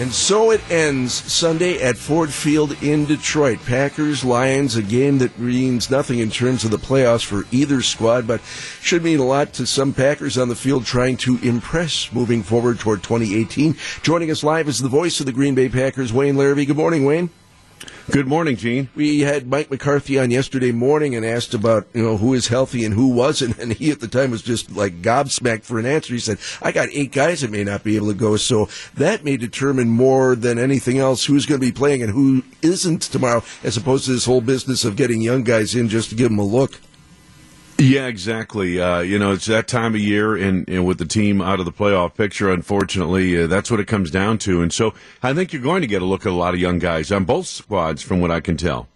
And so it ends Sunday at Ford Field in Detroit. Packers, Lions, a game that means nothing in terms of the playoffs for either squad, but should mean a lot to some Packers on the field trying to impress moving forward toward 2018. Joining us live is the voice of the Green Bay Packers, Wayne Larrivee. Good morning, Wayne. Good morning, Gene. We had Mike McCarthy on yesterday morning and asked about, you know, who is healthy and who wasn't. And he at the time was just like gobsmacked for an answer. He said, I got eight guys that may not be able to go. So that may determine more than anything else who's going to be playing and who isn't tomorrow, as opposed to this whole business of getting young guys in just to give them a look. Yeah, exactly. Uh, you know, it's that time of year, and, and, with the team out of the playoff picture, unfortunately, uh, that's what it comes down to. And so I think you're going to get a look at a lot of young guys on both squads, from what I can tell.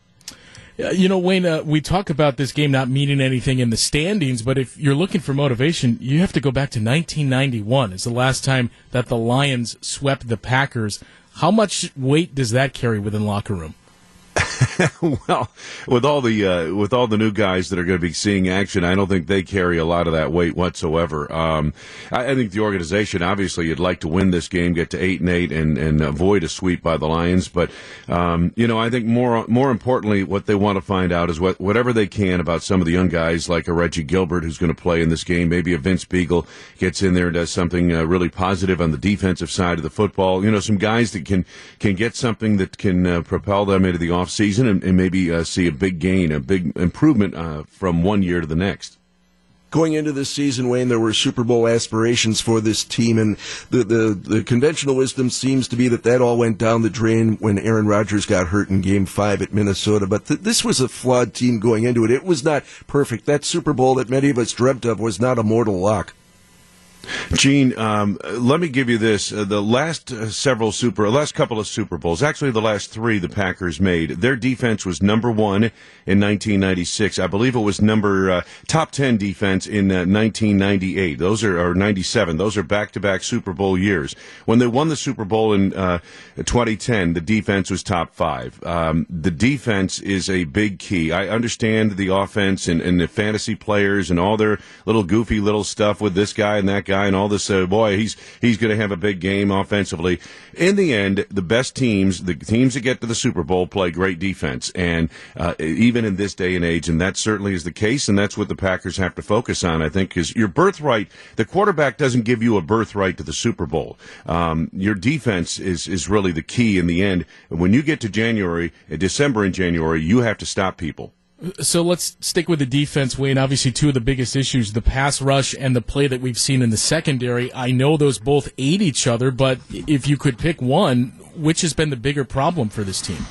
You know, Wayne, uh, we talk about this game not meaning anything in the standings, but if you're looking for motivation, you have to go back to 1991. It's the last time that the Lions swept the Packers. How much weight does that carry within locker room? well, with all the uh, with all the new guys that are going to be seeing action, I don't think they carry a lot of that weight whatsoever. Um, I, I, think the organization, obviously, you'd like to win this game, get to eight and eight, and, and avoid a sweep by the Lions. But um, you know, I think more more importantly, what they want to find out is what whatever they can about some of the young guys, like a Reggie Gilbert who's going to play in this game. Maybe a Vince Biegel gets in there and does something uh, really positive on the defensive side of the football. You know, some guys that can can get something that can uh, propel them into the offseason season and, and maybe uh, see a big gain, a big improvement uh, from one year to the next going into this season, Wayne, there were Super Bowl aspirations for this team, and the, the, the conventional wisdom seems to be that that all went down the drain when Aaron Rodgers got hurt in Game Five at Minnesota. But th- this was a flawed team going into it. It was not perfect. That Super Bowl that many of us dreamt of was not a mortal lock. Gene, um, let me give you this: uh, the last uh, several super, last couple of Super Bowls, actually the last three the Packers made, their defense was number one in 1996. I believe it was number uh, top ten defense in 1998. Uh, Those are or 97. Those are back-to-back Super Bowl years. When they won the Super Bowl in 2010, uh, the defense was top five. Um, the defense is a big key. I understand the offense and, and the fantasy players and all their little goofy little stuff with this guy and that guy guy and all this. Uh, boy, he's he's going to have a big game offensively. In the end, the best teams, the teams that get to the Super Bowl, play great defense, and uh, even in this day and age, and that certainly is the case, and that's what the Packers have to focus on. I think because your birthright, the quarterback doesn't give you a birthright to the Super Bowl. Um, your defense is is really the key in the end. And when you get to January, December and January, you have to stop people. So let's stick with the defense, Wayne. Obviously, two of the biggest issues, the pass rush and the play that we've seen in the secondary. I know those both aid each other, but if you could pick one, which has been the bigger problem for this team?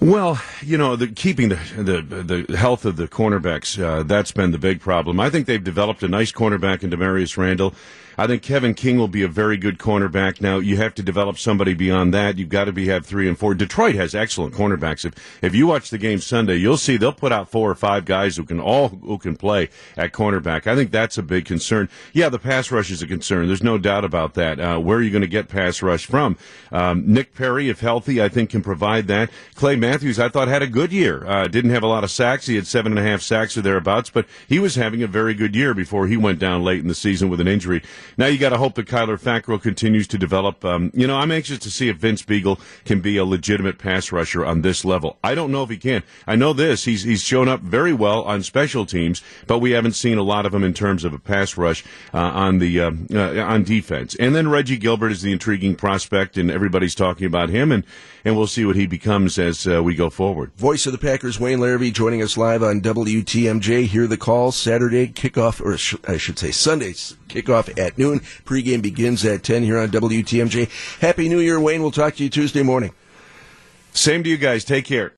Well, you know, the, keeping the, the, the health of the cornerbacks uh, that's been the big problem. I think they've developed a nice cornerback in Damarious Randall. I think Kevin King will be a very good cornerback. Now you have to develop somebody beyond that. You've got to be have three and four. Detroit has excellent cornerbacks. If if you watch the game Sunday, you'll see they'll put out four or five guys who can all who can play at cornerback. I think that's a big concern. Yeah, the pass rush is a concern. There's no doubt about that. Uh, where are you going to get pass rush from? Um, Nick Perry, if healthy, I think can provide that. Clay Matthews, I thought had a good year. Uh, didn't have a lot of sacks. He had seven and a half sacks or thereabouts, but he was having a very good year before he went down late in the season with an injury. Now you got to hope that Kyler Fackrell continues to develop. Um, you know, I'm anxious to see if Vince Biegel can be a legitimate pass rusher on this level. I don't know if he can. I know this. He's he's shown up very well on special teams, but we haven't seen a lot of him in terms of a pass rush uh, on the uh, uh, on defense. And then Reggie Gilbert is the intriguing prospect, and everybody's talking about him, and and we'll see what he becomes as uh, we go forward. Voice of the Packers, Wayne Larrivee, joining us live on WTMJ. Hear the call Saturday kickoff, or I should say Sunday's kickoff at noon. Pregame begins at 10 here on WTMJ. Happy New Year, Wayne. We'll talk to you Tuesday morning. Same to you guys. Take care.